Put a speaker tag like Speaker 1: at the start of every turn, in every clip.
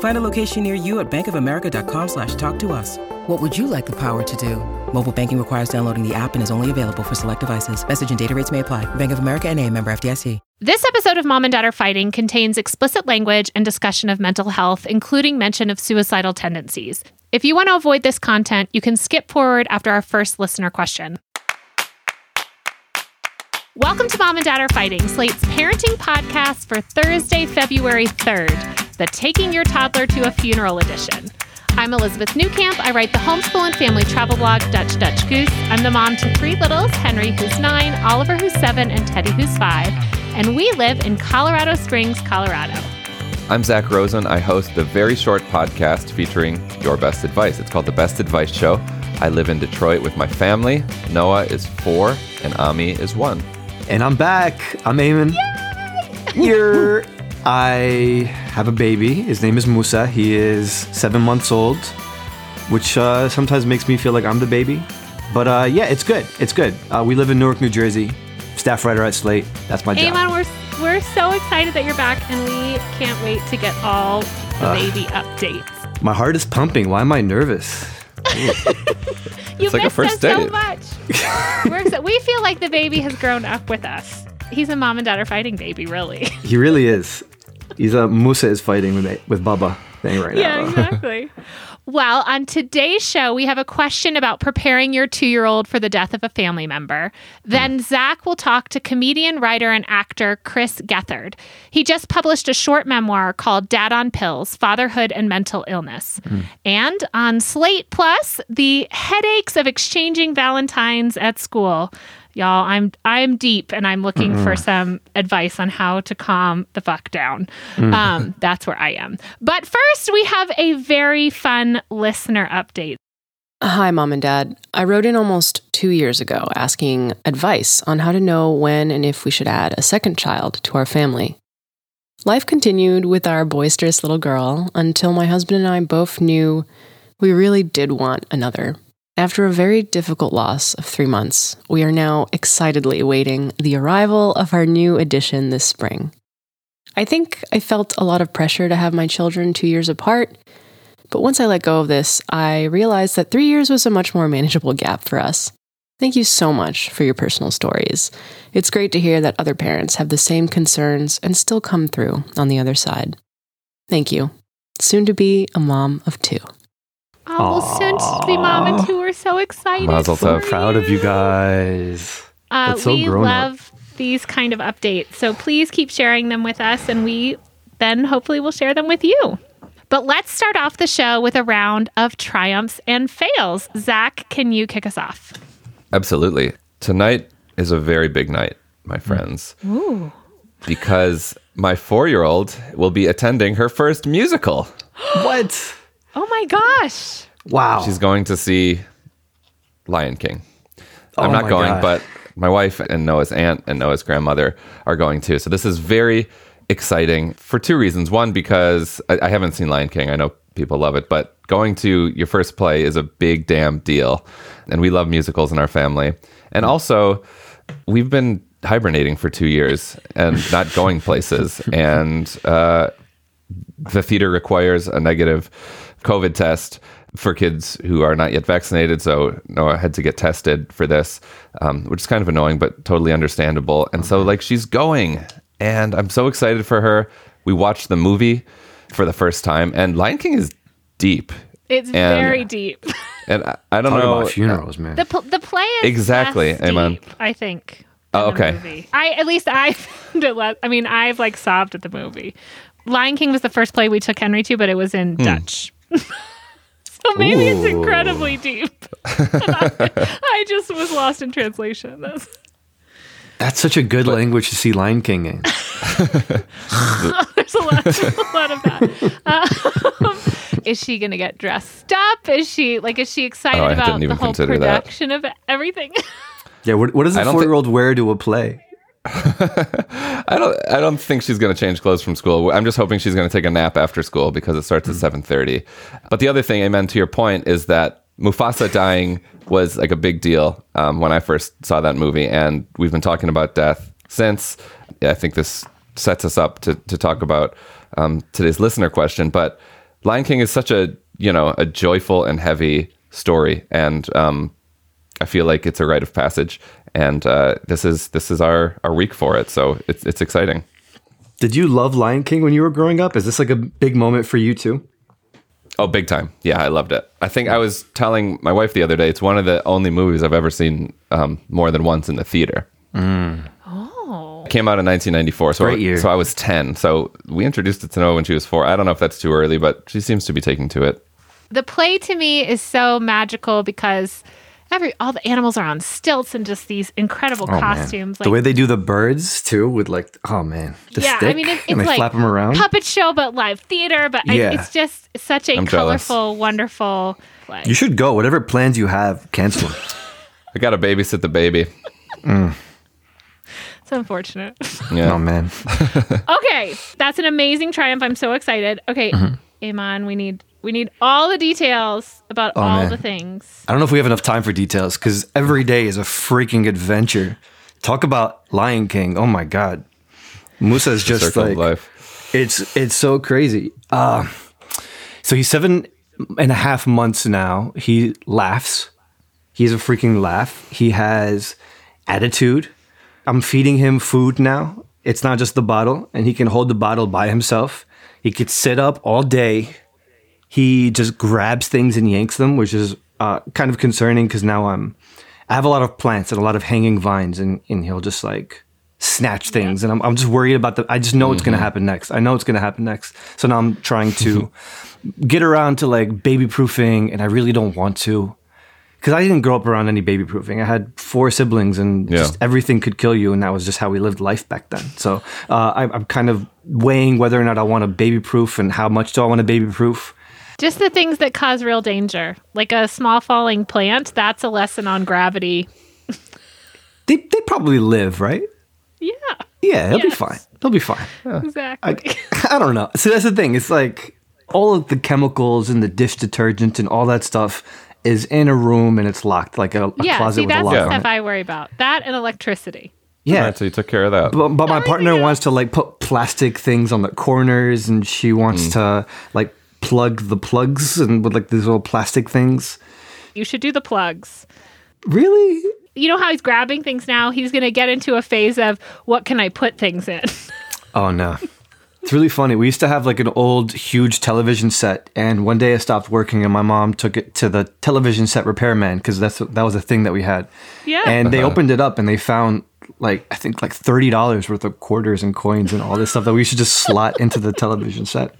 Speaker 1: Find a location near you at bankofamerica.com slash talk to us. What would you like the power to do? Mobile banking requires downloading the app and is only available for select devices. Message and data rates may apply. Bank of America and a member FDIC.
Speaker 2: This episode of Mom and Dad Are Fighting contains explicit language and discussion of mental health, including mention of suicidal tendencies. If you want to avoid this content, you can skip forward after our first listener question. Welcome to Mom and Dad Are Fighting, Slate's parenting podcast for Thursday, February 3rd, the Taking Your Toddler to a Funeral edition. I'm Elizabeth Newcamp. I write the homeschool and family travel blog Dutch Dutch Goose. I'm the mom to three littles Henry, who's nine, Oliver, who's seven, and Teddy, who's five. And we live in Colorado Springs, Colorado.
Speaker 3: I'm Zak Rosen. I host the very short podcast featuring your best advice. It's called The Best Advice Show. I live in Detroit with my family. Noah is four, and Ami is one.
Speaker 4: And I'm back. I'm Aymann. Here, I have a baby. His name is Musa. He is seven months old, which uh, sometimes makes me feel like I'm the baby. But uh, yeah, it's good. It's good. Uh, we live in Newark, New Jersey. Staff writer at Slate. That's my job.
Speaker 2: Aymann, we're, we're so excited that you're back, and we can't wait to get all the
Speaker 4: Uh.
Speaker 2: baby updates.
Speaker 4: My heart is pumping. Why am I nervous?
Speaker 2: You
Speaker 3: like a
Speaker 2: missed
Speaker 3: first
Speaker 2: us so much. We're exci- we feel like the baby has grown up with us. He's a mom and dad are fighting baby, really.
Speaker 4: He really is. He's a Musa is fighting with with Baba thing right
Speaker 2: yeah,
Speaker 4: now.
Speaker 2: Yeah, exactly. well, on today's show, we have a question about preparing your two year old for the death of a family member. Then hmm. Zak will talk to comedian, writer, and actor Chris Gethard. He just published a short memoir called Dad on Pills Fatherhood and Mental Illness. Hmm. And on Slate Plus, the headaches of exchanging Valentines at school. Y'all, I'm I'm deep and I'm looking for some advice on how to calm the fuck down. Um, that's where I am. But first, we have a very fun listener update.
Speaker 5: Hi, Mom and Dad. I wrote in almost two years ago asking advice on how to know when and if we should add a second child to our family. Life continued with our boisterous little girl until my husband and I both knew we really did want another. After a very difficult loss of three months, we are now excitedly awaiting the arrival of our new addition this spring. I think I felt a lot of pressure to have my children two years apart, but once I let go of this, I realized that three years was a much more manageable gap for us. Thank you so much for your personal stories. It's great to hear that other parents have the same concerns and still come through on the other side. Thank you. Soon to be a mom of two.
Speaker 2: Oh, well, soon be mom and two. We're so excited.
Speaker 3: Mazel
Speaker 2: for
Speaker 3: tov.
Speaker 4: Proud of you guys.
Speaker 2: Uh,
Speaker 4: so
Speaker 2: we
Speaker 4: grown up.
Speaker 2: love these kind of updates. So please keep sharing them with us, and we then hopefully will share them with you. But let's start off the show with a round of triumphs and fails. Zak, can you kick us off?
Speaker 3: Absolutely. Tonight is a very big night, my friends. Ooh. Because my four year old will be attending her first musical.
Speaker 4: What?
Speaker 2: Oh my gosh.
Speaker 4: Wow.
Speaker 3: She's going to see Lion King. I'm
Speaker 4: Oh
Speaker 3: not
Speaker 4: my
Speaker 3: going,
Speaker 4: gosh.
Speaker 3: but my wife and Noah's aunt and Noah's grandmother are going too. So this is very exciting for two reasons. One, because I, I haven't seen Lion King. I know people love it, but going to your first play is a big damn deal. And we love musicals in our family. And also, we've been hibernating for two years and not going places. And uh, the theater requires a negative COVID test for kids who are not yet vaccinated. So Noah had to get tested for this, um, which is kind of annoying, but totally understandable. And so, like, she's going, and I'm so excited for her. We watched the movie for the first time, and Lion King is deep.
Speaker 2: It's
Speaker 3: And-
Speaker 2: very deep.
Speaker 3: And I, I don't
Speaker 4: Talk
Speaker 3: know.
Speaker 4: about funerals, man.
Speaker 2: The, pl- the play is
Speaker 3: Exactly, Aymann.
Speaker 2: deep, I think.
Speaker 3: Oh, okay.
Speaker 2: I at least I it less. I mean, I've like sobbed at the movie. Lion King was the first play we took Henry to, but it was in Dutch. so maybe it's incredibly deep. I, I just was lost in translation. That's,
Speaker 4: That's such a good language to see Lion King in.
Speaker 2: there's a lot, a lot of that. Um, is she going to get dressed up? Is she like? Is she excited
Speaker 3: Oh,
Speaker 2: about the whole
Speaker 3: consider that.
Speaker 2: production of everything?
Speaker 4: Yeah, what, what does
Speaker 3: I
Speaker 4: a
Speaker 3: don't
Speaker 4: four year old wear to a play?
Speaker 3: I don't. I don't think she's going to change clothes from school. I'm just hoping she's going to take a nap after school because it starts at 7:30. But the other thing, Aymann, to your point, is that Mufasa dying was like a big deal um, when I first saw that movie, and we've been talking about death since. I think this sets us up to to talk about um, today's listener question. But Lion King is such a you know a joyful and heavy story, and um, I feel like it's a rite of passage, and uh, this is this is our our week for it. So it's it's exciting.
Speaker 4: Did you love Lion King when you were growing up? Is this like a big moment for you too?
Speaker 3: Oh, big time! Yeah, I loved it. I think I was telling my wife the other day. It's one of the only movies I've ever seen um, more than once in the theater.
Speaker 2: oh,
Speaker 3: It came out in 1994, so
Speaker 4: Great year.
Speaker 3: so I was 10. So we introduced it to Noah when she was four. I don't know if that's too early, but she seems to be taking to it.
Speaker 2: the play to me is so magical because every all the animals are on stilts and just these incredible
Speaker 4: Oh, man.
Speaker 2: costumes.
Speaker 4: the way they do the birds too, with like, oh man, the
Speaker 2: yeah,
Speaker 4: stick,
Speaker 2: I mean, it, it's
Speaker 4: and they
Speaker 2: like
Speaker 4: flap them around.
Speaker 2: puppet show, but live theater. But I,
Speaker 4: Yeah.
Speaker 2: it's just such a
Speaker 3: I'm jealous.
Speaker 2: colorful, wonderful play.
Speaker 4: You should go. Whatever plans you have, cancel. them.
Speaker 3: I got to babysit the baby. Mm.
Speaker 2: it's unfortunate.
Speaker 3: Yeah.
Speaker 4: oh man,
Speaker 2: okay, that's an amazing triumph. I'm so excited. Okay, mm-hmm. Aymann, we need we need all the details about all.
Speaker 4: Oh, man.
Speaker 2: the things.
Speaker 4: I don't know if we have enough time for details because every day is a freaking adventure. Talk about Lion King. Oh my god, Musa is just like
Speaker 3: life.
Speaker 4: It's it's so crazy. Uh, so he's seven and a half months now. He laughs. He's a freaking laugh. He has attitude. I'm feeding him food now. It's not just the bottle, and he can hold the bottle by himself. He could sit up all day. He just grabs things and yanks them, which is uh, kind of concerning because now I'm I have a lot of plants and a lot of hanging vines, and, and he'll just like snatch things, and I'm I'm just worried about the. I just know what's gonna happen next. I know what's gonna happen next. So now I'm trying to get around to like baby proofing, and I really don't want to because I didn't grow up around any baby proofing. I had four siblings, and
Speaker 3: Yeah.
Speaker 4: just everything could kill you, and that was just how we lived life back then. So uh, I, I'm kind of weighing whether or not I want to baby proof and how much do I want to baby proof.
Speaker 2: Just the things that cause real danger, like a small falling plant. That's a lesson on gravity.
Speaker 4: They they probably live, right?
Speaker 2: Yeah,
Speaker 4: Yeah, they'll be fine. They'll be fine.
Speaker 2: Uh, exactly.
Speaker 4: I don't know. So that's the thing. It's like all of the chemicals and the dish detergent and all that stuff is in a room and it's locked, like a, a
Speaker 2: yeah,
Speaker 4: closet
Speaker 2: see,
Speaker 4: with a
Speaker 2: that's
Speaker 4: lock
Speaker 2: the
Speaker 4: on
Speaker 2: stuff. I worry about. That and electricity.
Speaker 4: yeah.
Speaker 3: Right, so you took care of that.
Speaker 4: But, but my partner wants to like put plastic things on the corners and she wants mm. to like plug the plugs and with like these little plastic things.
Speaker 2: You should do the plugs.
Speaker 4: Really?
Speaker 2: You know how he's grabbing things now? He's going to get into a phase of what can I put things in?
Speaker 4: Oh no. It's really funny. We used to have like an old huge television set and one day I stopped working and my mom took it to the television set repairman because that's that was a thing that we had.
Speaker 2: Yeah.
Speaker 4: And they uh-huh. opened it up and they found like I think like thirty dollars worth of quarters and coins and all this stuff that we should just slot into the television set.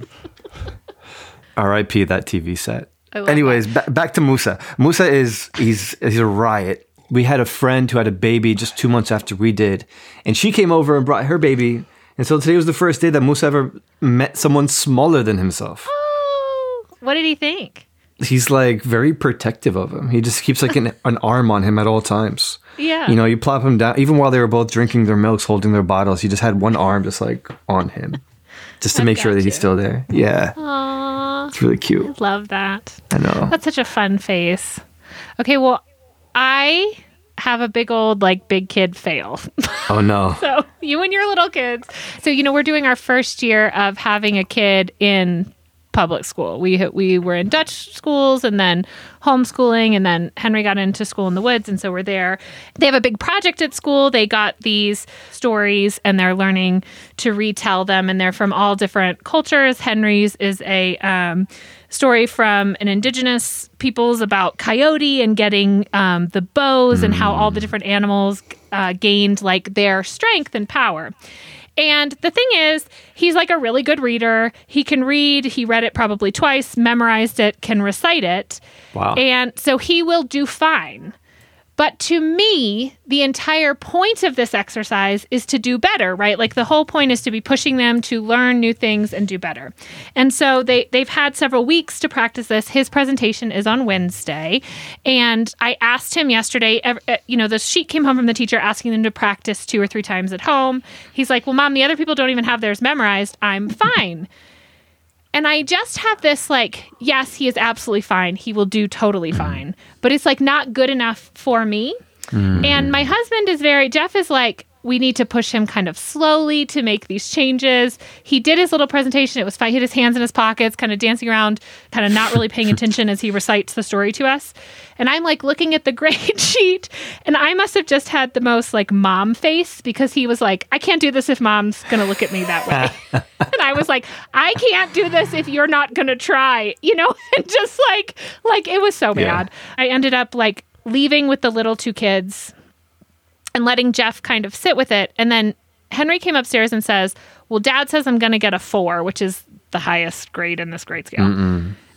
Speaker 4: R.I.P. that TV set. Anyways, ba- back to Musa. Musa is he's he's a riot. We had a friend who had a baby just two months after we did, and she came over and brought her baby. And so today was the first day that Musa ever met someone smaller than himself.
Speaker 2: Oh, what did he think?
Speaker 4: He's like very protective of him. He just keeps like an, an arm on him at all times.
Speaker 2: Yeah.
Speaker 4: You know, you plop him down. Even while they were both drinking their milks, holding their bottles, he just had one arm just like on him, just to
Speaker 2: I've
Speaker 4: make sure
Speaker 2: got
Speaker 4: that he's still there. Yeah,
Speaker 2: Aw,
Speaker 4: it's really cute.
Speaker 2: love that.
Speaker 4: I know.
Speaker 2: That's such a fun face. Okay, well, I have a big old like big kid fail.
Speaker 4: Oh no.
Speaker 2: so you and your little kids. So you know we're doing our first year of having a kid in public school. We we were in Dutch schools and then homeschooling and then Henry got into school in the woods and so we're there. They have a big project at school. They got these stories and they're learning to retell them and they're from all different cultures. Henry's is a um, story from an indigenous peoples about coyote and getting um, the bows and how all the different animals uh, gained like their strength and power. And the thing is, he's like a really good reader. He can read, he read it probably twice, memorized it, can recite it.
Speaker 4: Wow.
Speaker 2: And so he will do fine. But to me, the entire point of this exercise is to do better, right? Like the whole point is to be pushing them to learn new things and do better. And so they they've had several weeks to practice this. His presentation is on Wednesday, and I asked him yesterday. uh, You know, the sheet came home from the teacher asking them to practice two or three times at home. He's like, "Well, mom, the other people don't even have theirs memorized. I'm fine." And I just have this like, yes, he is absolutely fine. He will do totally fine. But it's like not good enough for me. Mm. And my husband is very, Jeff is like, we need to push him kind of slowly to make these changes. He did his little presentation. It was fine. He had his hands in his pockets, kind of dancing around, kind of not really paying attention as he recites the story to us. And I'm like looking at the grade sheet, and I must have just had the most like mom face because he was like, I can't do this if mom's going to look at me that way. and I was like, I can't do this if you're not going to try, you know? And just like, like it was so
Speaker 4: Yeah.
Speaker 2: bad. I ended up like leaving with the little two kids and letting Jeff kind of sit with it. And then Henry came upstairs and says, Well, dad says I'm going to get a four, which is the highest grade in this grade scale.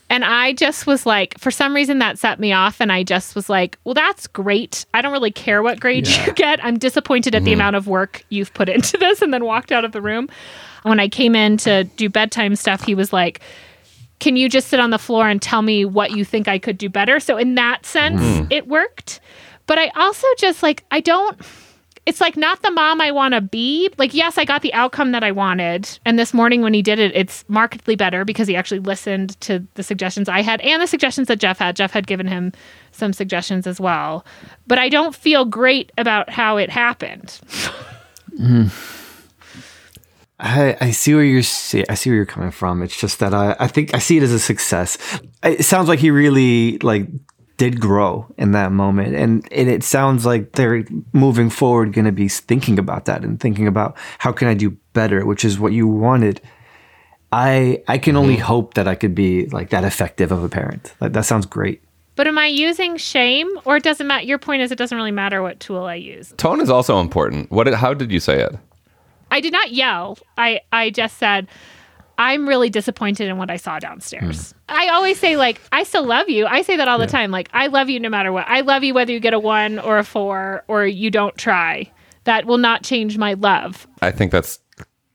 Speaker 2: And I just was like, for some reason that set me off. And I just was like, well, that's great. I don't really care what grade you get. I'm disappointed at the mm-hmm. amount of work you've put into this. And then walked out of the room. When I came in to do bedtime stuff, he was like, can you just sit on the floor and tell me what you think I could do better? So in that sense, mm. it worked. But I also just like I don't it's like not the mom I want to be. Like yes, I got the outcome that I wanted. And this morning when he did it, it's markedly better because he actually listened to the suggestions I had and the suggestions that Jeff had. Jeff had given him some suggestions as well. But I don't feel great about how it happened.
Speaker 4: I, I see where you're see, I see where you're coming from. It's just that I, I think I see it as a success. It sounds like he really like did grow in that moment, and, and it sounds like they're moving forward going to be thinking about that and thinking about how can I do better, which is what you wanted. I I can only mm-hmm. hope that I could be like that effective of a parent. Like that sounds great.
Speaker 2: But am I using shame or it doesn't matter? Your point is it doesn't really matter what tool I use.
Speaker 3: Tone is also important. What? did- How did you say it?
Speaker 2: I did not yell. I, I just said, I'm really disappointed in what I saw downstairs. Hmm. I always say, like, I still love you. I say that all the time. Like, I love you no matter what. I love you whether you get a one or a four or you don't try. That will not change my love.
Speaker 3: I think that's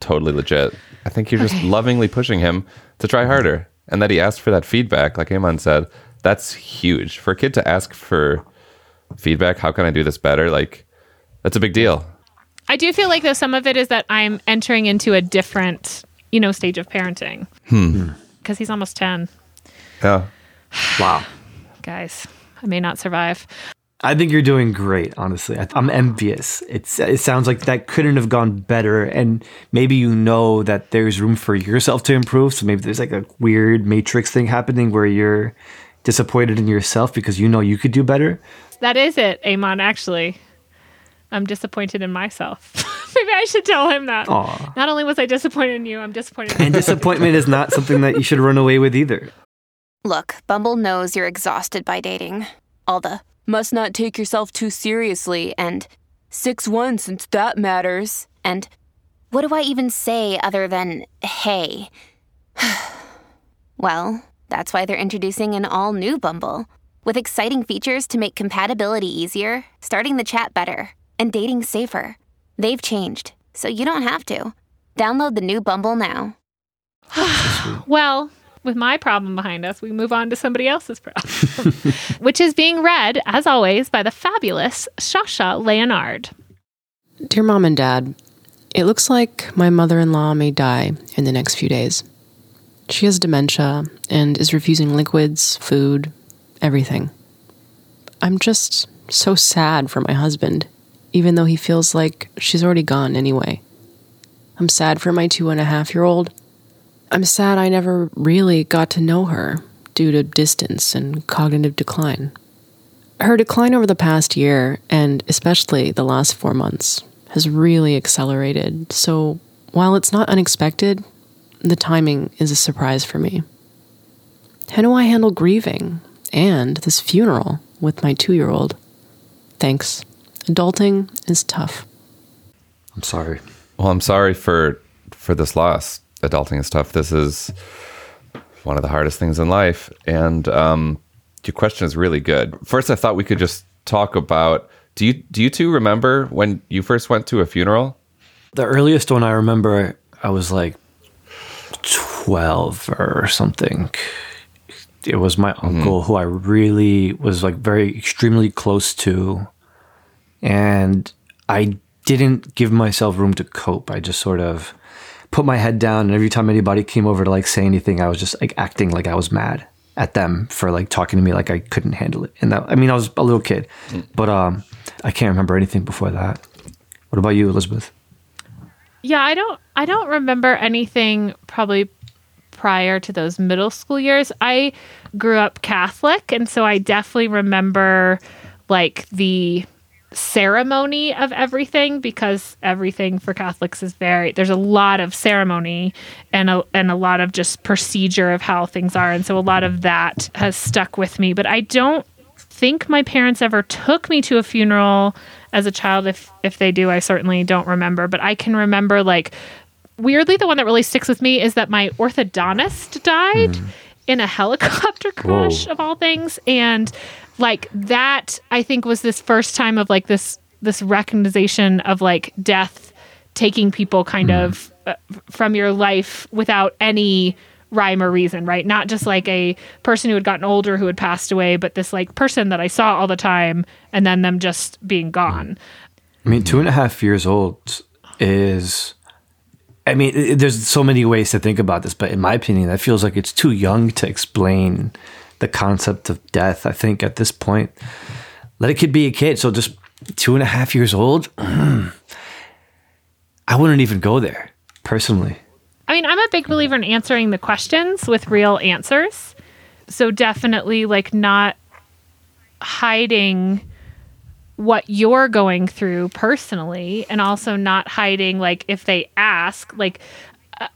Speaker 3: totally legit. I think you're just lovingly pushing him to try harder, and that he asked for that feedback, like Aymann said. That's huge for a kid to ask for feedback. How can I do this better? Like, that's a big deal.
Speaker 2: I do feel like, though, some of it is that I'm entering into a different, you know, stage of parenting. Hmm. Hmm. Because he's almost 10.
Speaker 3: Yeah.
Speaker 4: Wow.
Speaker 2: Guys, I may not survive.
Speaker 4: I think you're doing great, honestly. I- I'm envious. It's it sounds like that couldn't have gone better, and maybe you know that there's room for yourself to improve. So maybe there's like a weird matrix thing happening where you're disappointed in yourself because you know you could do better.
Speaker 2: That is it, Aymann, actually. I'm disappointed in myself. Maybe I should tell him that.
Speaker 4: Aw.
Speaker 2: Not only was I disappointed in you, I'm disappointed in
Speaker 4: And disappointment is not something that you should run away with either.
Speaker 6: Look, Bumble knows you're exhausted by dating. All the must not take yourself too seriously and 6 1 since that matters. And what do I even say other than hey? well, that's why they're introducing an all new Bumble with exciting features to make compatibility easier, starting the chat better, and dating safer. They've changed, so you don't have to. Download the new Bumble now.
Speaker 2: Well, with my problem behind us, we move on to somebody else's problem, which is being read, as always, by the fabulous Shasha Leonard.
Speaker 5: Dear mom and dad, it looks like my mother in law may die in the next few days. She has dementia and is refusing liquids, food, everything. I'm just so sad for my husband, even though he feels like she's already gone anyway. I'm sad for my two and a half year old. I'm sad I never really got to know her due to distance and cognitive decline. Her decline over the past year, and especially the last four months, has really accelerated. So while it's not unexpected, the timing is a surprise for me. How do I handle grieving and this funeral with my two year old? Thanks. Adulting is tough.
Speaker 4: I'm sorry.
Speaker 3: Well, I'm sorry for for this loss. Adulting is tough. This is one of the hardest things in life, and um, your question is really good. First, I thought we could just talk about. Do you do you two remember when you first went to a funeral?
Speaker 4: The earliest one I remember, I was like 12 or something. It was my uncle who I really was like very extremely close to. And I didn't give myself room to cope. I just sort of put my head down and every time anybody came over to like say anything, I was just like acting like I was mad at them for like talking to me like I couldn't handle it. And that I mean I was a little kid. But um I can't remember anything before that. What about you, Elizabeth?
Speaker 2: Yeah, I don't I don't remember anything probably prior to those middle school years. I grew up Catholic and so I definitely remember like the ceremony of everything because everything for Catholics is very there's a lot of ceremony and a and a lot of just procedure of how things are. And so a lot of that has stuck with me. But I don't think my parents ever took me to a funeral as a child. If if they do I certainly don't remember. But I can remember like weirdly the one that really sticks with me is that my orthodontist died mm. In a helicopter crash
Speaker 4: Whoa.
Speaker 2: of all things and like that i think was this first time of like this this recognition of like death taking people kind of uh, from your life without any rhyme or reason right not just like a person who had gotten older who had passed away but this like person that i saw all the time and then them just being gone
Speaker 4: I mean, two and a half years old is. I mean, there's so many ways to think about this, but in my opinion, that feels like it's too young to explain the concept of death. I think at this point, let a kid be a kid. So just two and a half years old, I wouldn't even go there personally.
Speaker 2: I mean, I'm a big believer in answering the questions with real answers. So definitely like not hiding what you're going through personally and also not hiding like if they ask like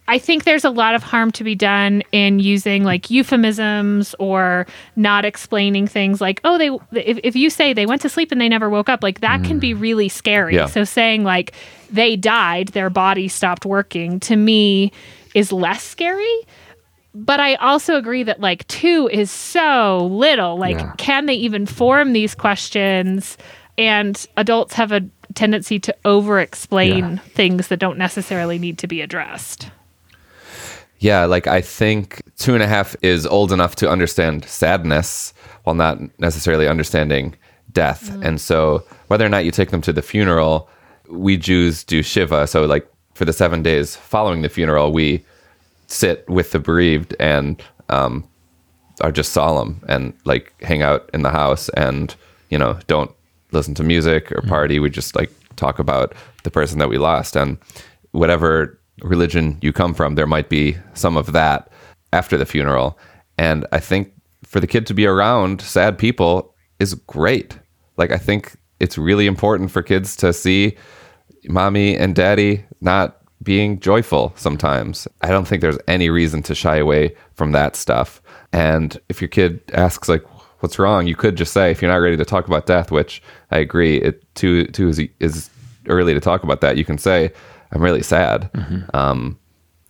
Speaker 2: I think there's a lot of harm to be done in using like euphemisms or not explaining things like, oh, they, if, if you say they went to sleep and they never woke up, like that can be mm. really scary.
Speaker 3: Yeah.
Speaker 2: So saying like they died, their body stopped working, to me is less scary. But I also agree that like two is so little. Like,
Speaker 4: Yeah.
Speaker 2: can they even form these questions? And adults have a tendency to over explain
Speaker 4: Yeah.
Speaker 2: things that don't necessarily need to be addressed.
Speaker 3: Yeah, like I think two and a half is old enough to understand sadness while not necessarily understanding death. And so, whether or not you take them to the funeral, we Jews do Shiva. So, like for the seven days following the funeral, we sit with the bereaved and um, are just solemn and like hang out in the house and, you know, don't listen to music or mm-hmm. party. We just like talk about the person that we lost. And whatever religion you come from, there might be some of that after the funeral. And I think for the kid to be around sad people is great. Like, I think it's really important for kids to see mommy and daddy not being joyful sometimes. I don't think there's any reason to shy away from that stuff. And if your kid asks like what's wrong, you could just say if you're not ready to talk about death, which I agree, it too too is, is early to talk about that. You can say I'm really sad. Um,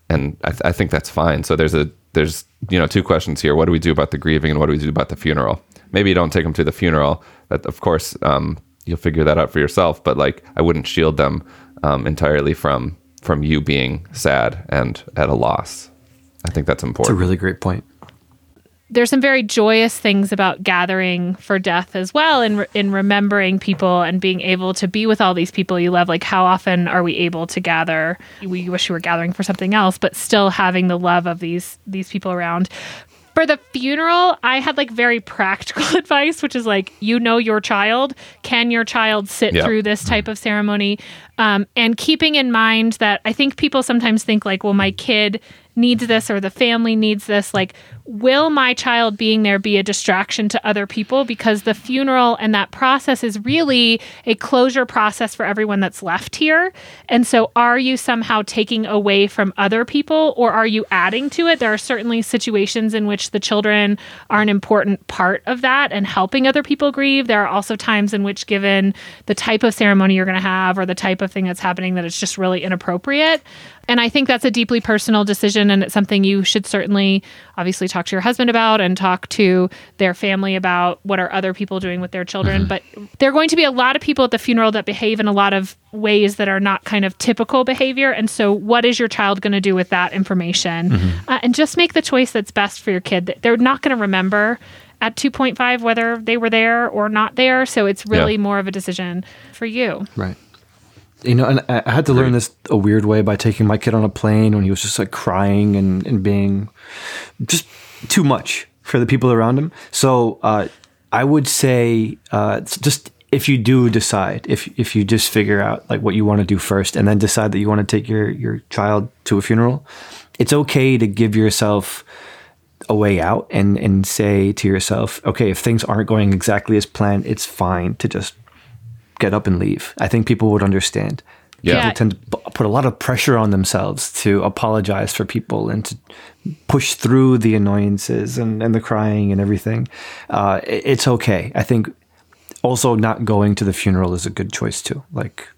Speaker 3: and I, th- I think that's fine. So there's a there's you know two questions here. What do we do about the grieving, and what do we do about the funeral? Maybe you don't take them to the funeral. That of course um, you'll figure that out for yourself. But like I wouldn't shield them um, entirely from from you being sad and at a loss. I think that's important.
Speaker 4: It's a really great point.
Speaker 2: There's some very joyous things about gathering for death as well and in remembering people and being able to be with all these people you love. Like how often are we able to gather? We wish we were gathering for something else but still having the love of these these people around. For the funeral i had like very practical advice which is like you know your child. Can your child sit through this type of ceremony? Um, and keeping in mind that i think people sometimes think like well my kid needs this or the family needs this. Like will my child being there be a distraction to other people because the funeral and that process is really a closure process for everyone that's left here and so are you somehow taking away from other people or are you adding to it there are certainly situations in which the children are an important part of that and helping other people grieve there are also times in which given the type of ceremony you're going to have or the type of thing that's happening that it's just really inappropriate. And I think that's a deeply personal decision. And it's something you should certainly obviously talk to your husband about and talk to their family about what are other people doing with their children. But there are going to be a lot of people at the funeral that behave in a lot of ways that are not kind of typical behavior. And so, what is your child going to do with that information? Uh, and just make the choice that's best for your kid. They're not going to remember at 2.5 whether they were there or not there. So, it's really
Speaker 3: Yeah.
Speaker 2: more of a decision for you.
Speaker 4: Right. You know, and I I had to learn this a weird way by taking my kid on a plane when he was just like crying and, and being just too much for the people around him. So uh, I would say uh, just if you do decide, if if you just figure out like what you want to do first, and then decide that you want to take your your child to a funeral, it's okay to give yourself a way out and and say to yourself, okay, if things aren't going exactly as planned, it's fine to just get up and leave. I think people would understand.
Speaker 3: Yeah.
Speaker 2: Yeah.
Speaker 4: People tend to put a lot of pressure on themselves to apologize for people and to push through the annoyances and, and the crying and everything. Uh, it- it's okay. I think also not going to the funeral is a good choice too. Like,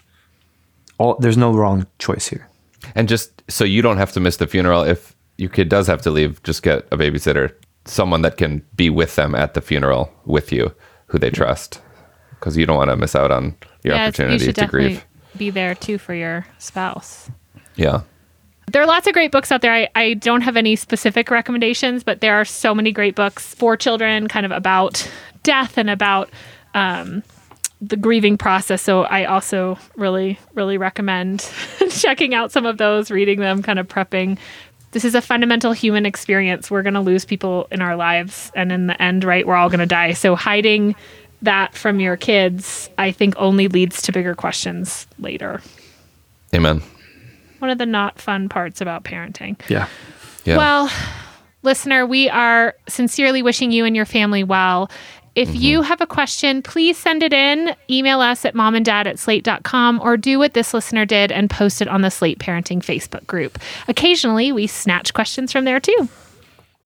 Speaker 4: all there's no wrong choice here.
Speaker 3: And just so you don't have to miss the funeral, if your kid does have to leave, just get a babysitter, someone that can be with them at the funeral with you, who they trust, because you don't want to miss out on your
Speaker 2: you
Speaker 3: opportunity to grieve.
Speaker 2: Be there too for your spouse.
Speaker 3: Yeah.
Speaker 2: There are lots of great books out there. I, I don't have any specific recommendations, but there are so many great books for children, kind of about death and about um, the grieving process. So I also really, really recommend checking out some of those, reading them, kind of prepping. This is a fundamental human experience. We're going to lose people in our lives. And in the end, right, we're all going to die. So hiding that from your kids, I think, only leads to bigger questions later.
Speaker 3: Amen.
Speaker 2: One of the not fun parts about parenting.
Speaker 4: Yeah.
Speaker 3: Yeah.
Speaker 2: Well, listener, we are sincerely wishing you and your family well. If mm-hmm. you have a question, please send it in. Email us at momanddad at slate.com or do what this listener did and post it on the Slate Parenting Facebook group. Occasionally, we snatch questions from there too.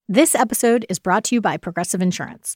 Speaker 7: This episode is brought to you by Progressive Insurance.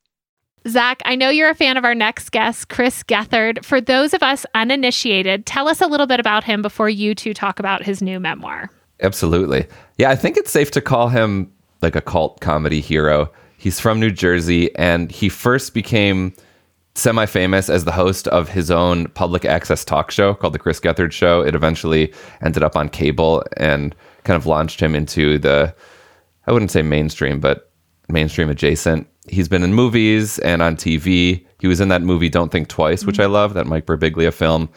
Speaker 2: Zak, I know you're a fan of our next guest, Chris Gethard. For those of us uninitiated, tell us a little bit about him before you two talk about his new memoir.
Speaker 3: Absolutely. Yeah, I think it's safe to call him like a cult comedy hero. He's from New Jersey and he first became semi famous as the host of his own public access talk show called The Chris Gethard Show. It eventually ended up on cable and kind of launched him into the, I wouldn't say mainstream, but mainstream adjacent. He's been in movies and on TV. He was in that movie Don't Think Twice, which I love, that Mike Birbiglia film.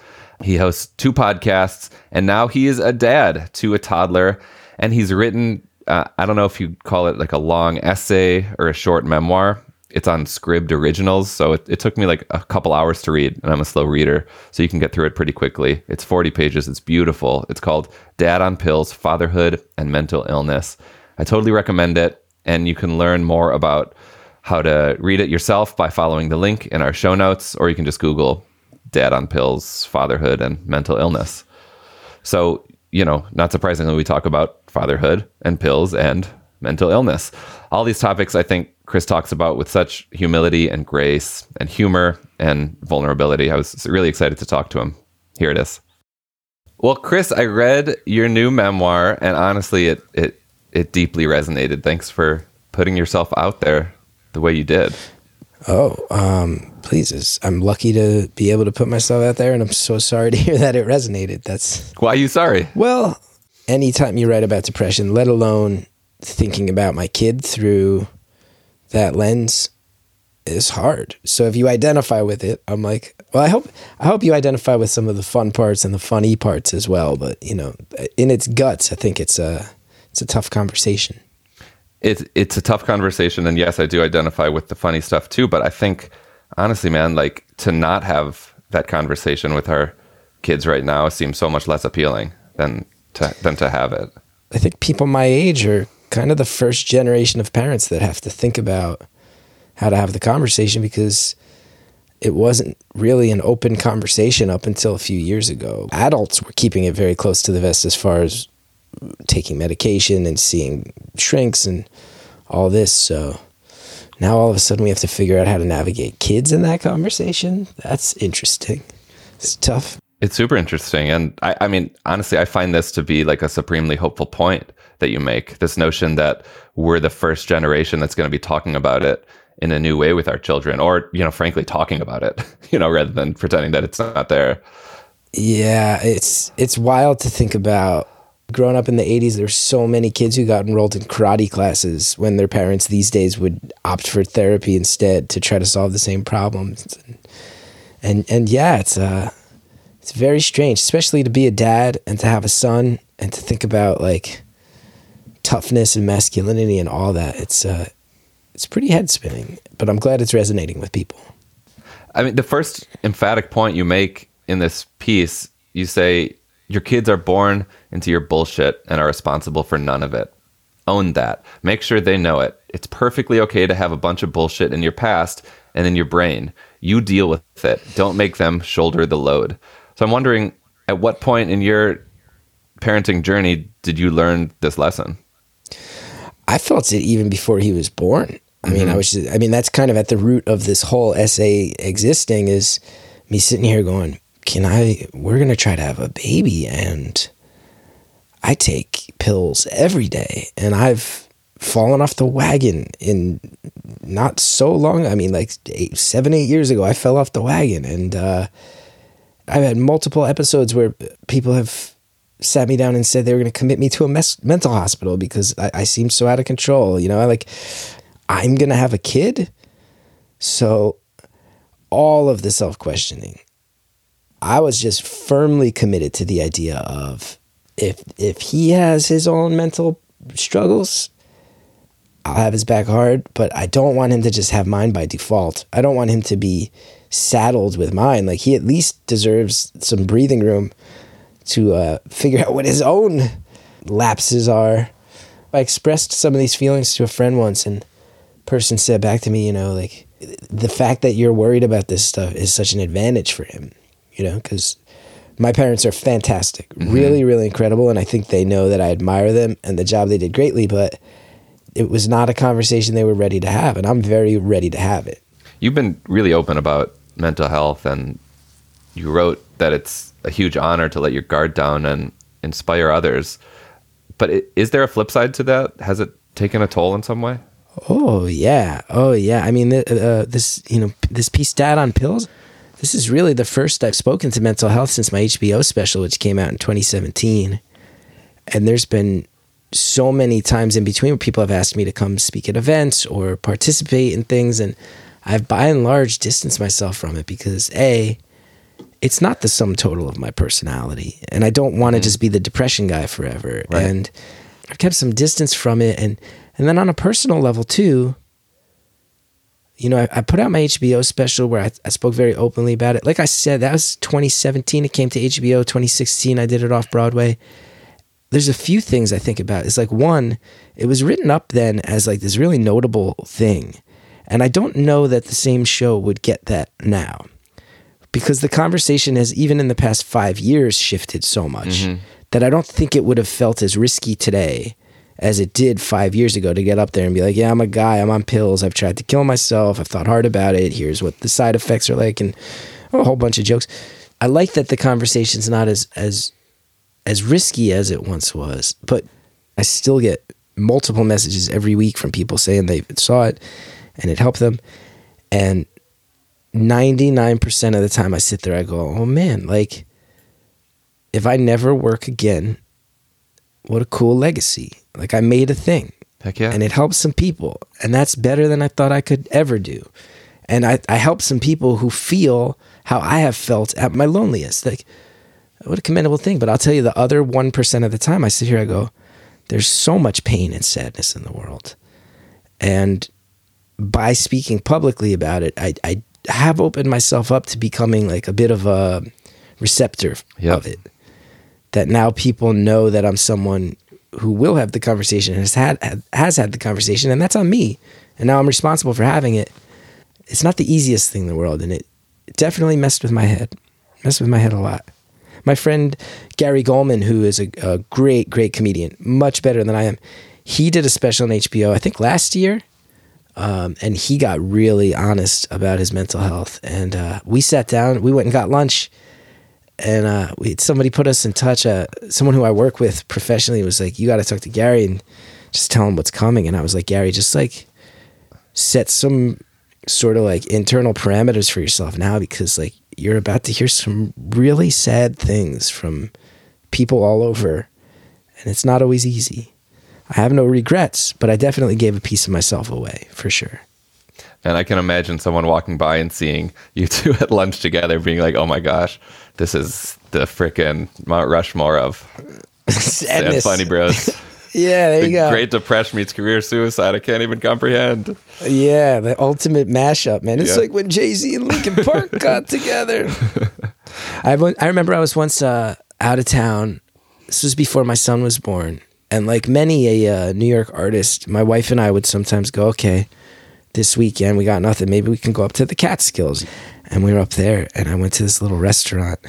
Speaker 3: He hosts two podcasts, and now he is a dad to a toddler. And he's written, uh, I don't know if you call it like a long essay or a short memoir. It's on Scribd Originals, so it, it took me like a couple hours to read, and I'm a slow reader, so you can get through it pretty quickly. It's 40 pages, it's beautiful. It's called Dad on Pills Fatherhood and Mental Illness. I totally recommend it, and you can learn more about how to read it yourself by following the link in our show notes, or you can just Google Dad on Pills, Fatherhood, and Mental Illness. So, you know, not surprisingly, we talk about fatherhood and pills and mental illness. All these topics I think Chris talks about with such humility and grace and humor and vulnerability. I was really excited to talk to him. Here it is. Well, Chris, I read your new memoir and honestly it it it deeply resonated. Thanks for putting yourself out there the way you did.
Speaker 8: Oh, um, please. I'm lucky to be able to put myself out there, and I'm so sorry to hear that it resonated. That's
Speaker 3: Why are you sorry?
Speaker 8: well, anytime you write about depression, let alone thinking about my kid through that lens is hard. So if you identify with it, I'm like, well, I hope I hope you identify with some of the fun parts and the funny parts as well. But you know, in its guts, I think it's a it's a tough conversation.
Speaker 3: It's it's a tough conversation, and yes, I do identify with the funny stuff too. But I think honestly, man, like to not have that conversation with our kids right now seems so much less appealing than to than to have it.
Speaker 8: I think people my age are kind of the first generation of parents that have to think about how to have the conversation because it wasn't really an open conversation up until a few years ago. Adults were keeping it very close to the vest as far as taking medication and seeing shrinks and all this. So now all of a sudden we have to figure out how to navigate kids in that conversation. That's interesting. It's tough.
Speaker 3: It's super interesting. And I, I mean, honestly, I find this to be like a supremely hopeful point that you make this notion that we're the first generation that's going to be talking about it in a new way with our children or you know frankly talking about it you know rather than pretending that it's not there
Speaker 8: yeah it's it's wild to think about growing up in the 80s there's so many kids who got enrolled in karate classes when their parents these days would opt for therapy instead to try to solve the same problems and and, and yeah it's uh it's very strange especially to be a dad and to have a son and to think about like toughness and masculinity and all that it's uh it's pretty head spinning, but I'm glad it's resonating with people.
Speaker 3: I mean, the first emphatic point you make in this piece, you say your kids are born into your bullshit and are responsible for none of it. Own that. Make sure they know it. It's perfectly okay to have a bunch of bullshit in your past and in your brain. You deal with it. Don't make them shoulder the load. So I'm wondering at what point in your parenting journey did you learn this lesson?
Speaker 8: I felt it even before he was born. I mean, mm-hmm. I was just, I mean, that's kind of at the root of this whole essay existing is me sitting here going, can I, we're going to try to have a baby and I take pills every day and I've fallen off the wagon in not so long. I mean, like seven, eight years ago, I fell off the wagon and, uh, I've had multiple episodes where people have sat me down and said they were going to commit me to a mes- mental hospital because I, I seem so out of control. You know, I like, I'm going to have a kid. So, all of the self questioning, I was just firmly committed to the idea of if if he has his own mental struggles, I'll have his back hard, but I don't want him to just have mine by default. I don't want him to be saddled with mine. Like he at least deserves some breathing room to uh, figure out what his own lapses are. I expressed some of these feelings to a friend once, and person said back to me, you know, like the fact that you're worried about this stuff is such an advantage for him, you know, because my parents are fantastic, mm-hmm. really, really incredible, and I think they know that I admire them and the job they did greatly, but it was not a conversation they were ready to have, and I'm very ready to have it.
Speaker 3: You've been really open about mental health, and you wrote that it's a huge honor to let your guard down and inspire others. But is there a flip side to that? Has it taken a toll in some way?
Speaker 8: Oh yeah, oh yeah. I mean, uh, this you know this piece "Dad on Pills." This is really the first I've spoken to mental health since my HBO special, which came out in 2017. And there's been so many times in between where people have asked me to come speak at events or participate in things, and I've by and large distanced myself from it because a it's not the sum total of my personality and i don't want to mm-hmm. just be the depression guy forever right. and i've kept some distance from it and and then on a personal level too you know I, I put out my hbo special where I, I spoke very openly about it. Like i said that was 2017 it came to hbo 2016 i did it off broadway. There's a few things i think about. It's like one it was written up then as like this really notable thing. And i don't know that the same show would get that now because the conversation has even in the past five years shifted so much mm-hmm. that I don't think it would have felt as risky today as it did five years ago to get up there and be like, yeah, I'm a guy, I'm on pills, I've tried to kill myself, I've thought hard about it, here's what the side effects are like, and a whole bunch of jokes. I like that the conversation's not as as as risky as it once was, but I still get multiple messages every week from people saying they saw it and it helped them. And 99% of the time I sit there, I go, oh man, like if I never work again, what a cool legacy. Like I made a thing.
Speaker 3: Heck yeah.
Speaker 8: and it helps some people and that's better than i thought i could ever do and i, I help some people who feel how i have felt at my loneliest like what a commendable thing but i'll tell you the other 1% of the time i sit here i go there's so much pain and sadness in the world and by speaking publicly about it i, I have opened myself up to becoming like a bit of a receptor
Speaker 3: Yep.
Speaker 8: of it that now people know that i'm someone who will have the conversation has had has had the conversation and that's on me. And now i'm responsible for having it. It's not the easiest thing in the world and it, it definitely messed with my head messed with my head a lot. My friend gary Gulman who is a, a great great comedian much better than i am he did a special on hbo i think last year um, and he got really honest about his mental health. And uh, we sat down we went and got lunch and uh, we somebody put us in touch. Uh, someone who I work with professionally was like, "You got to talk to Gary and just tell him what's coming." And I was like, "Gary, just like set some sort of like internal parameters for yourself now because like you're about to hear some really sad things from people all over, and it's not always easy." I have no regrets, but I definitely gave a piece of myself away for sure.
Speaker 3: And I can imagine someone walking by and seeing you two at lunch together, being like, "Oh my gosh, this is the frickin' Mount Rushmore of sad funny bros."
Speaker 8: Yeah, there
Speaker 3: the
Speaker 8: you go.
Speaker 3: Great Depression meets career suicide. I can't even comprehend.
Speaker 8: Yeah, the ultimate mashup, man. It's
Speaker 3: Yeah.
Speaker 8: like when Jay Z and Linkin Park got together. I went- I remember I was once uh, out of town. This was before my son was born, and like many a uh, New York artist, my wife and I would sometimes go, okay, this weekend we got nothing. Maybe we can go up to the Catskills, and we were up there, and I went to this little restaurant.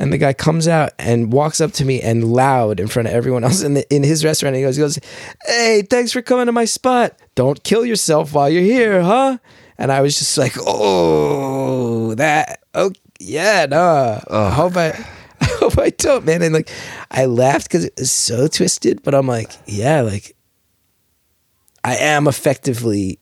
Speaker 8: And the guy comes out and walks up to me and loud in front of everyone else in the, in his restaurant. And he goes, he goes, "Hey, thanks for coming to my spot. Don't kill yourself while you're here, huh?" And I was just like, "Oh, that. Oh, yeah, no. I hope I, I hope I don't, man." And like, I laughed because it was so twisted. But I'm like, yeah, like, I am effectively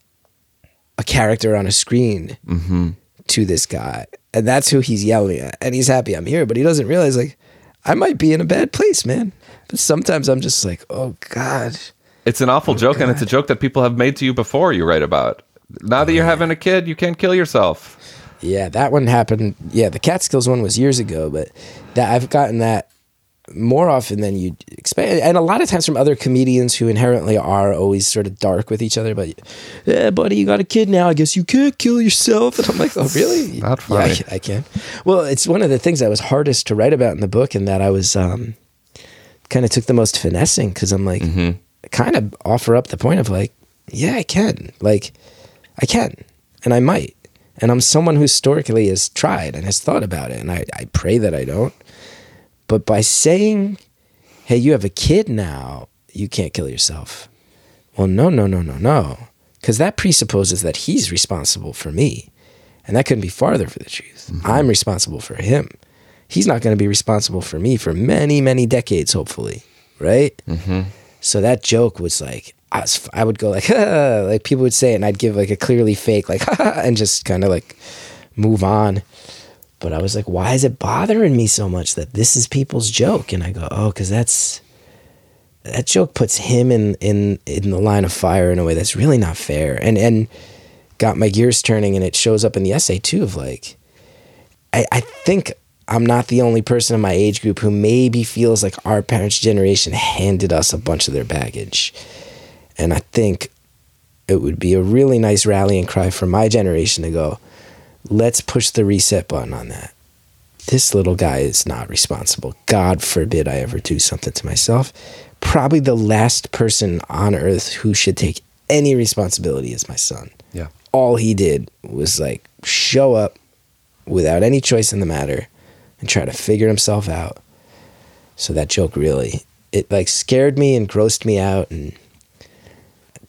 Speaker 8: a character on a screen mm-hmm. To this guy. And that's who he's yelling at. And he's happy I'm here, but he doesn't realize like I might be in a bad place, man. But sometimes I'm just like, oh God.
Speaker 3: It's an awful oh, joke, and it's a joke that people have made to you before. You write about. Now that you're having a kid, you can't kill yourself.
Speaker 8: Yeah, that one happened. Yeah, the Catskills one was years ago, but that I've gotten that more often than you'd expect, and a lot of times from other comedians who inherently are always sort of dark with each other. But yeah, buddy, you got a kid now. I guess you can't kill yourself. And I'm like, oh, really?
Speaker 3: Not
Speaker 8: Yeah, I
Speaker 3: funny.
Speaker 8: can- I can. Well, it's one of the things that was hardest to write about in the book, and that I was um, kind of took the most finessing because I'm like, kind of offer up the point of like, yeah, I can, like, I can, and I might, and I'm someone who historically has tried and has thought about it, and I, I pray that I don't. But by saying, hey, you have a kid now, you can't kill yourself. Well, no, no, no, no, no. Because that presupposes that he's responsible for me. And that couldn't be farther for the truth. I'm responsible for him. He's not going to be responsible for me for many, many decades, hopefully. Right? Mm-hmm. So that joke was like, I, was, I would go like, like people would say it, and I'd give like a clearly fake, like, and just kind of like move on. But I was like, why is it bothering me so much that this is people's joke? And I go, oh, because that's that joke puts him in in in the line of fire in a way that's really not fair. And and got my gears turning, and it shows up in the essay too of like, I I think I'm not the only person in my age group who maybe feels like our parents' generation handed us a bunch of their baggage, and I think it would be a really nice rallying cry for my generation to go let's push the reset button on that. This little guy is not responsible. God forbid I ever do something to myself. Probably the last person on earth who should take any responsibility is my son.
Speaker 3: Yeah.
Speaker 8: All he did was like show up without any choice in the matter and try to figure himself out. So that joke really it like scared me and grossed me out and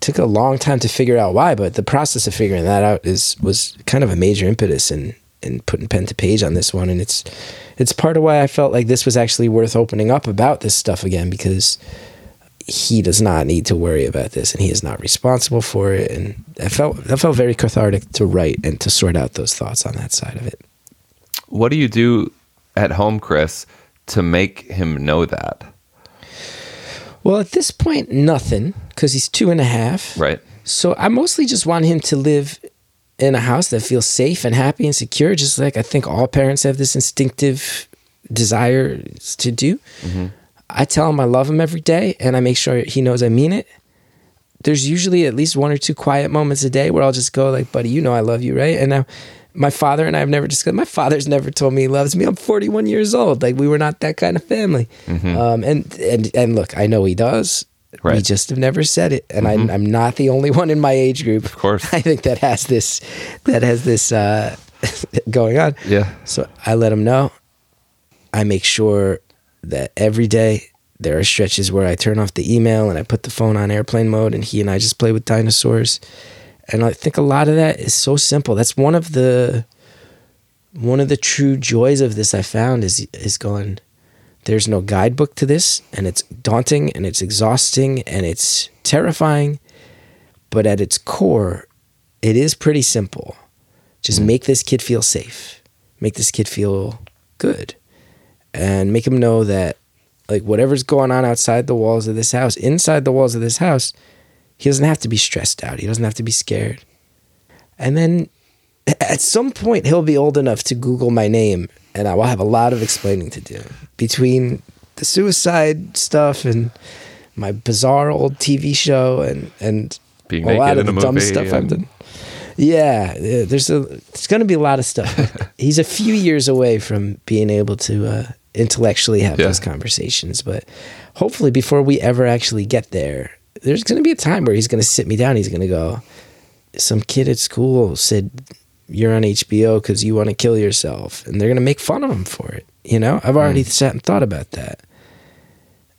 Speaker 8: took a long time to figure out why, but the process of figuring that out is was kind of a major impetus in in putting pen to page on this one and it's it's part of why I felt like this was actually worth opening up about this stuff again because he does not need to worry about this and he is not responsible for it and I felt that felt very cathartic to write and to sort out those thoughts on that side of it.
Speaker 3: What do you do at home, Chris, to make him know that?
Speaker 8: Well, at this point, nothing because he's two and a half.
Speaker 3: Right.
Speaker 8: So I mostly just want him to live in a house that feels safe and happy and secure, just like I think all parents have this instinctive desire to do. Mm-hmm. I tell him I love him every day and I make sure he knows I mean it. There's usually at least one or two quiet moments a day where I'll just go like, buddy, you know I love you, right? And now my father and I have never discussed. My father's never told me he loves me. I'm 41 years old. Like we were not that kind of family. Um, and and and look, I know he does. We just have never said it, and I'm, I'm not the only one in my age group. Of
Speaker 3: course.
Speaker 8: I think that has this that has this uh, going on.
Speaker 3: Yeah.
Speaker 8: So I let him know. I make sure that every day there are stretches where I turn off the email and I put the phone on airplane mode, and he and I just play with dinosaurs. And I think a lot of that is so simple. That's one of the one of the true joys of this I found is is going. There's no guidebook to this, and it's daunting and it's exhausting and it's terrifying. But at its core, it is pretty simple. Just mm-hmm. make this kid feel safe, make this kid feel good, and make him know that, like, whatever's going on outside the walls of this house, inside the walls of this house, he doesn't have to be stressed out. He doesn't have to be scared. And then at some point, he'll be old enough to Google my name, and I will have a lot of explaining to do between the suicide stuff and my bizarre old TV show and and
Speaker 3: Being
Speaker 8: a lot of the dumb stuff I've done. Yeah, yeah, there's a there's going to be a lot of stuff. He's a few years away from being able to uh, intellectually have
Speaker 3: Yeah.
Speaker 8: those conversations, but hopefully before we ever actually get there, there's going to be a time where he's going to sit me down. He's going to go, "Some kid at school said you're on HBO because you want to kill yourself," and they're going to make fun of him for it. You know, I've already mm. sat and thought about that,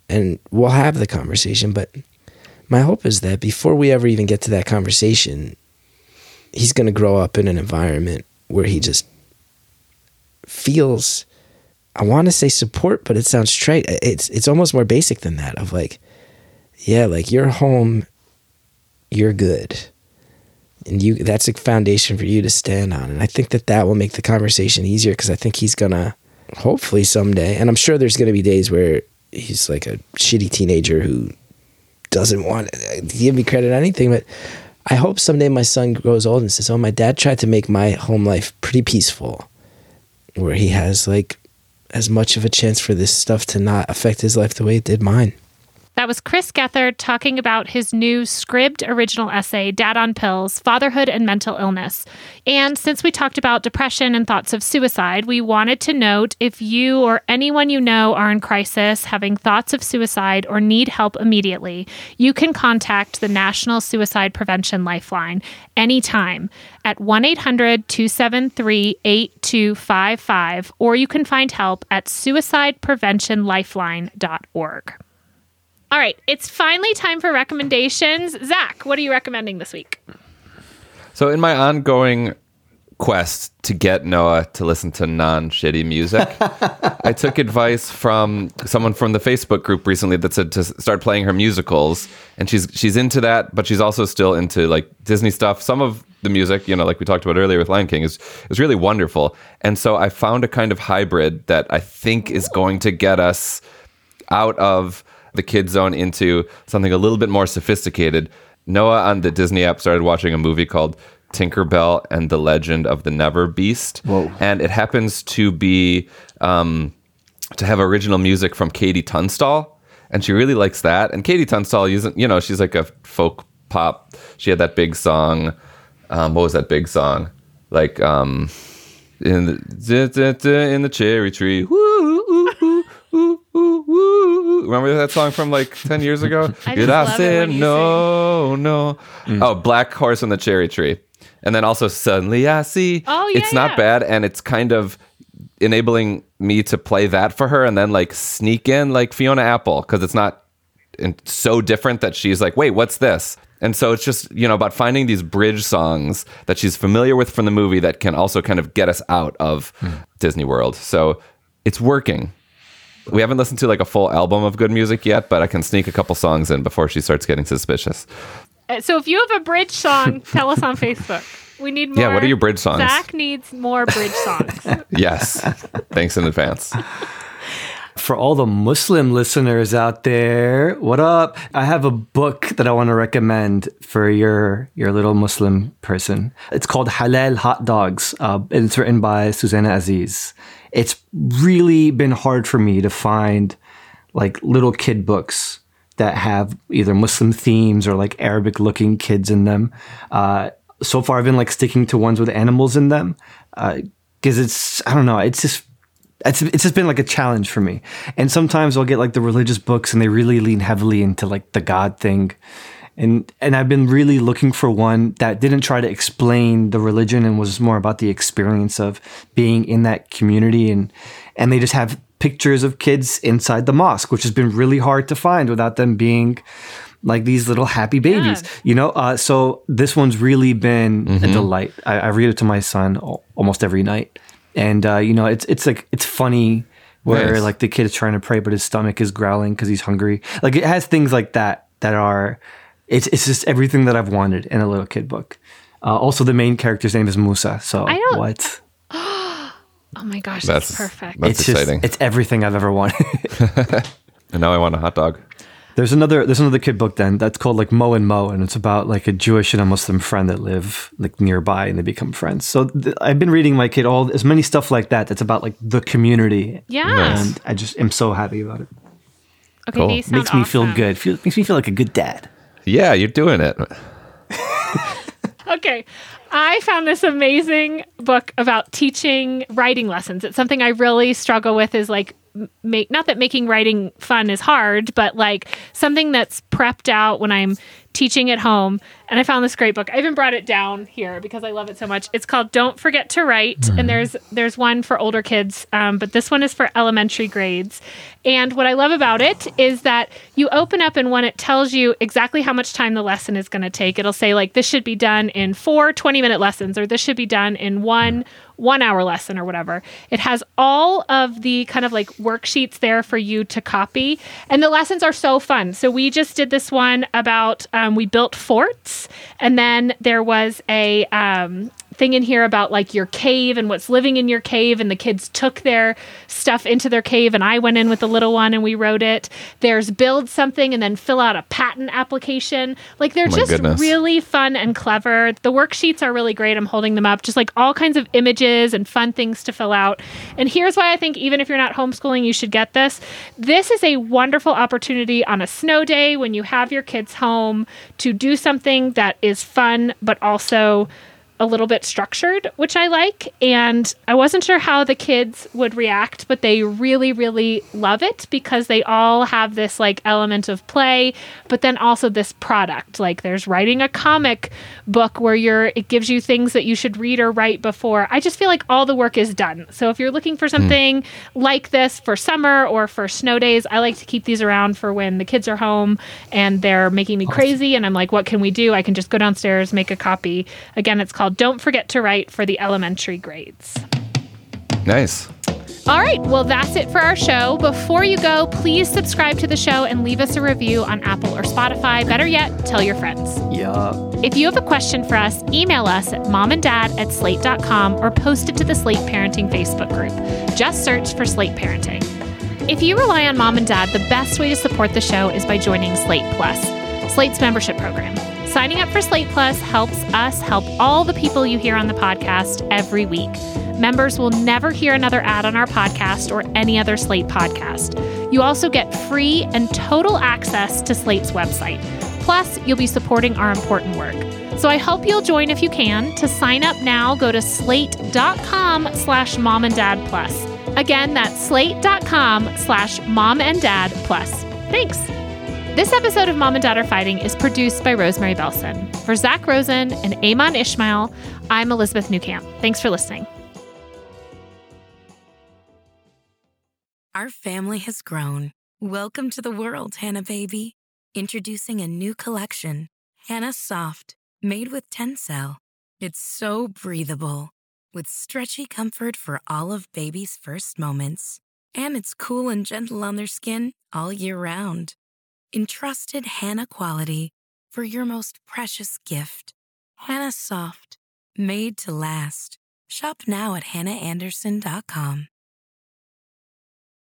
Speaker 8: and we'll have the conversation. But my hope is that before we ever even get to that conversation, he's going to grow up in an environment where he just feels I want to say support, but it sounds trite. It's it's almost more basic than that of like yeah, like you're home, you're good. And you that's a foundation for you to stand on. And I think that that will make the conversation easier cuz I think he's going to hopefully someday and I'm sure there's going to be days where he's like a shitty teenager who doesn't want to uh, give me credit anything, but I hope someday my son grows old and says, "Oh, my dad tried to make my home life pretty peaceful, where he has like as much of a chance for this stuff to not affect his life the way it did mine."
Speaker 2: That was Chris Gethard talking about his new Scribd original essay, Dad on Pills Fatherhood and Mental Illness. And since we talked about depression and thoughts of suicide, we wanted to note if you or anyone you know are in crisis, having thoughts of suicide, or need help immediately, you can contact the National Suicide Prevention Lifeline anytime at 1 800 273 8255, or you can find help at suicidepreventionlifeline.org. All right, it's finally time for recommendations. Zak, what are you recommending this week?
Speaker 3: So, in my ongoing quest to get Noah to listen to non shitty music, I took advice from someone from the Facebook group recently that said to start playing her musicals, and she's she's into that, but she's also still into like Disney stuff. Some of the music, you know, like we talked about earlier with Lion King, is is really wonderful. And so I found a kind of hybrid that I think is going to get us out of the kid zone into something a little bit more sophisticated. Noah on the Disney app started watching a movie called Tinkerbell and the Legend of the Never Beast.
Speaker 4: Whoa.
Speaker 3: And it happens to be um, to have original music from KT Tunstall. And she really likes that. And KT Tunstall, isn't, you know, she's like a folk pop. She had that big song. Um, what was that big song? Like um, in the in the cherry tree. Woo, ooh, ooh, ooh, ooh, ooh. Remember that song from like ten years ago?
Speaker 2: I
Speaker 3: Did
Speaker 2: just
Speaker 3: I
Speaker 2: love
Speaker 3: say
Speaker 2: when you
Speaker 3: no, no? Mm. Oh, Black Horse and the Cherry Tree, and then also suddenly I see.
Speaker 2: Oh, yeah,
Speaker 3: it's not
Speaker 2: yeah.
Speaker 3: bad, and it's kind of enabling me to play that for her, and then like sneak in like Fiona Apple because it's not and so different that she's like, wait, what's this? And so it's just, you know, about finding these bridge songs that she's familiar with from the movie that can also kind of get us out of hmm. Disney World. So it's working. We haven't listened to like a full album of good music yet, but I can sneak a couple songs in before she starts getting suspicious.
Speaker 2: Uh, So if you have a bridge song, tell us on Facebook. We need more.
Speaker 3: Yeah, what are your bridge songs?
Speaker 2: Zak needs more bridge songs.
Speaker 3: Yes. Thanks in advance.
Speaker 4: For all the Muslim listeners out there, what up? I have a book that I want to recommend for your your little Muslim person. It's called Halal Hot Dogs, uh, and it's written by Susannah Aziz. It's really been hard for me to find like little kid books that have either Muslim themes or like Arabic looking kids in them. Uh, so far, I've been like sticking to ones with animals in them because uh, it's I don't know, it's just it's it's just been like a challenge for me. And sometimes I'll get like the religious books and they really lean heavily into like the God thing. And and I've been really looking for one that didn't try to explain the religion and was more about the experience of being in that community and and they just have pictures of kids inside the mosque, which has been really hard to find without them being like these little happy babies, yeah. you know? Uh, so this one's really been mm-hmm. a delight. I, I, read it to my son almost every night and uh, you know it's it's like it's funny where nice. like the kid is trying to pray but his stomach is growling because he's hungry. Like it has things like that that are it's it's just everything that i've wanted in a little kid book. Uh, also the main character's name is musa so
Speaker 2: I don't,
Speaker 4: what?
Speaker 2: Oh my gosh that's, that's perfect.
Speaker 3: that's
Speaker 4: it's
Speaker 3: exciting.
Speaker 4: just, it's everything i've ever wanted.
Speaker 3: And now i want a hot dog
Speaker 4: there's another there's another kid book then that's called like Mo and Mo, and it's about like a Jewish and a Muslim friend that live like nearby and they become friends. So th- I've been reading my kid all as many stuff like that. That's about like the community.
Speaker 2: Yeah,
Speaker 4: and I just am so happy about it.
Speaker 2: Okay, cool. these
Speaker 4: makes
Speaker 2: me
Speaker 4: feel good. Feel, makes me feel like a good dad.
Speaker 3: Yeah, you're doing it.
Speaker 2: okay. I found this amazing book about teaching writing lessons. It's something I really struggle with is like make not that making writing fun is hard, but like something that's prepped out when I'm teaching at home. And I found this great book. I even brought it down here because I love it so much. It's called "Don't Forget to Write," mm-hmm. and there's there's one for older kids, um, but this one is for elementary grades. And what I love about it is that you open up and when it tells you exactly how much time the lesson is going to take, it'll say like this should be done in four 20 minute lessons, or this should be done in one one hour lesson or whatever. It has all of the kind of like worksheets there for you to copy. And the lessons are so fun. So we just did this one about um, we built forts, and then there was a um, thing in here about like your cave and what's living in your cave and the kids took their stuff into their cave and I went in with the little one and we wrote it. There's build something and then fill out a patent application. Like they're oh just goodness. really fun and clever. The worksheets are really great. I'm holding them up. Just like all kinds of images and fun things to fill out. And here's why I think even if you're not homeschooling, you should get this. This is a wonderful opportunity on a snow day when you have your kids home to do something that is fun but also a little bit structured, which I like. And I wasn't sure how the kids would react, but they really, really love it because they all have this like element of play, but then also this product. Like there's writing a comic book where you're, it gives you things that you should read or write before. I just feel like all the work is done. So if you're looking for hmm. something mm. like this for summer or for snow days, I like to keep these around for when the kids are home and they're making me crazy. And I'm like, what can we do? I can just go downstairs, make a copy. Again, it's called called Don't Forget to Write for the elementary grades.
Speaker 3: Nice.
Speaker 2: All right, well, that's it for our show. Before you go, please subscribe to the show and leave us a review on Apple or Spotify. Better yet, tell your friends.
Speaker 4: Yeah.
Speaker 2: If you have a question for us, email us at momanddad at slate.com or post it to the Slate Parenting Facebook group. Just search for Slate Parenting. If you rely on mom and dad, the best way to support the show is by joining Slate Plus, Slate's membership program. Signing up for Slate Plus helps us help all the people you hear on the podcast every week. Members will never hear another ad on our podcast or any other Slate podcast. You also get free and total access to Slate's website. Plus, you'll be supporting our important work. So I hope you'll join if you can. To sign up now, go to slate.com slash mom and dad plus. Again, that's slate.com slash mom and dad plus. Thanks. This episode of Mom and Dad Are Fighting is produced by Rosemary Belson. For Zak Rosen and Aymann Ismail, I'm Elizabeth Newcamp. Thanks for listening.
Speaker 9: Our family has grown. Welcome to the world, Hanna Baby. Introducing a new collection, Hanna Soft, made with Tencel. It's so breathable, with stretchy comfort for all of baby's first moments. And it's cool and gentle on their skin all year round entrusted Hanna quality for your most precious gift. Hanna Soft, made to last. Shop now at hannaandersson.com.